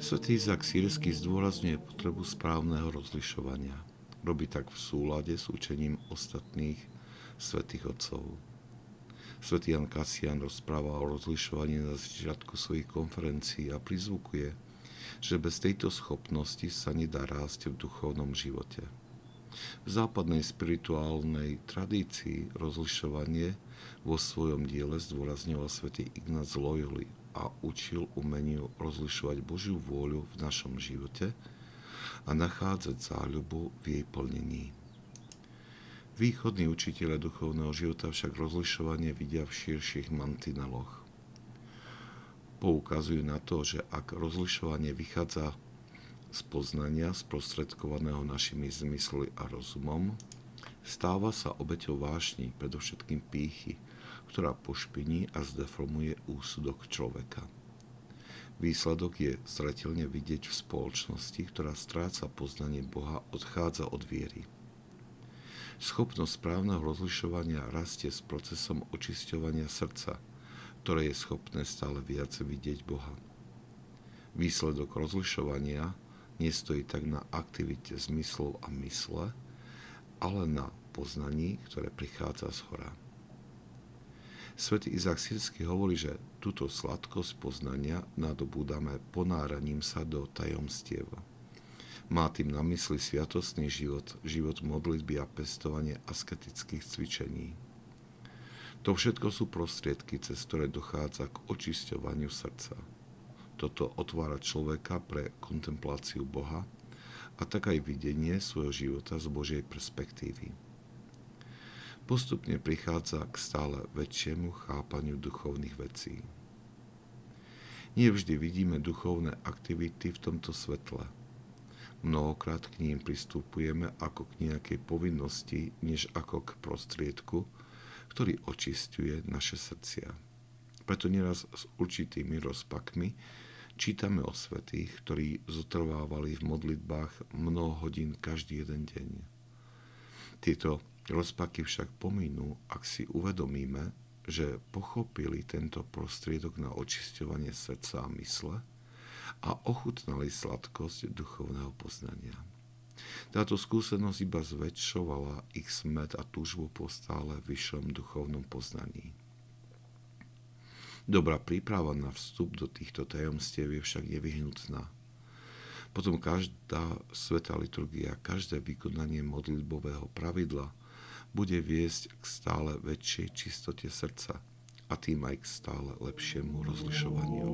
Svetý Izak Sírsky zdôrazňuje potrebu správneho rozlišovania. Robí tak v súlade s učením ostatných svetých otcov. Svetý Jan Kasian rozpráva o rozlišovaní na začiatku svojich konferencií a prizvukuje, že bez tejto schopnosti sa nedá rásť v duchovnom živote. V západnej spirituálnej tradícii rozlišovanie vo svojom diele zdôrazňoval svätý Ignác Loyoli a učil umeniu rozlišovať Božiu vôľu v našom živote a nachádzať záľubu v jej plnení. Východní učiteľe duchovného života však rozlišovanie vidia v širších mantineloch. Poukazujú na to, že ak rozlišovanie vychádza z poznania sprostredkovaného našimi zmysly a rozumom, stáva sa obeťou vášni, predovšetkým pýchy, ktorá pošpiní a zdeformuje úsudok človeka. Výsledok je zretelne vidieť v spoločnosti, ktorá stráca poznanie Boha, odchádza od viery. Schopnosť správneho rozlišovania rastie s procesom očisťovania srdca, ktoré je schopné stále viac vidieť Boha. Výsledok rozlišovania nestojí tak na aktivite zmyslov a mysle, ale na poznaní, ktoré prichádza z hora. Svetý Izak Sírsky hovorí, že túto sladkosť poznania nadobúdame ponáraním sa do tajomstiev. Má tým na mysli sviatostný život, život modlitby a pestovanie asketických cvičení. To všetko sú prostriedky, cez ktoré dochádza k očisťovaniu srdca. Toto otvára človeka pre kontempláciu Boha a tak aj videnie svojho života z Božej perspektívy. Postupne prichádza k stále väčšiemu chápaniu duchovných vecí. Nie vždy vidíme duchovné aktivity v tomto svetle. Mnohokrát k ním pristupujeme ako k nejakej povinnosti, než ako k prostriedku, ktorý očistuje naše srdcia. Preto nieraz s určitými rozpakmi Čítame o svetých, ktorí zotrvávali v modlitbách mnoho hodín každý jeden deň. Tieto rozpaky však pominú, ak si uvedomíme, že pochopili tento prostriedok na očisťovanie srdca a mysle a ochutnali sladkosť duchovného poznania. Táto skúsenosť iba zväčšovala ich smet a túžbu po stále vyššom duchovnom poznaní. Dobrá príprava na vstup do týchto tajomstiev je však nevyhnutná. Potom každá sveta liturgia, každé vykonanie modlitbového pravidla bude viesť k stále väčšej čistote srdca a tým aj k stále lepšiemu rozlišovaniu.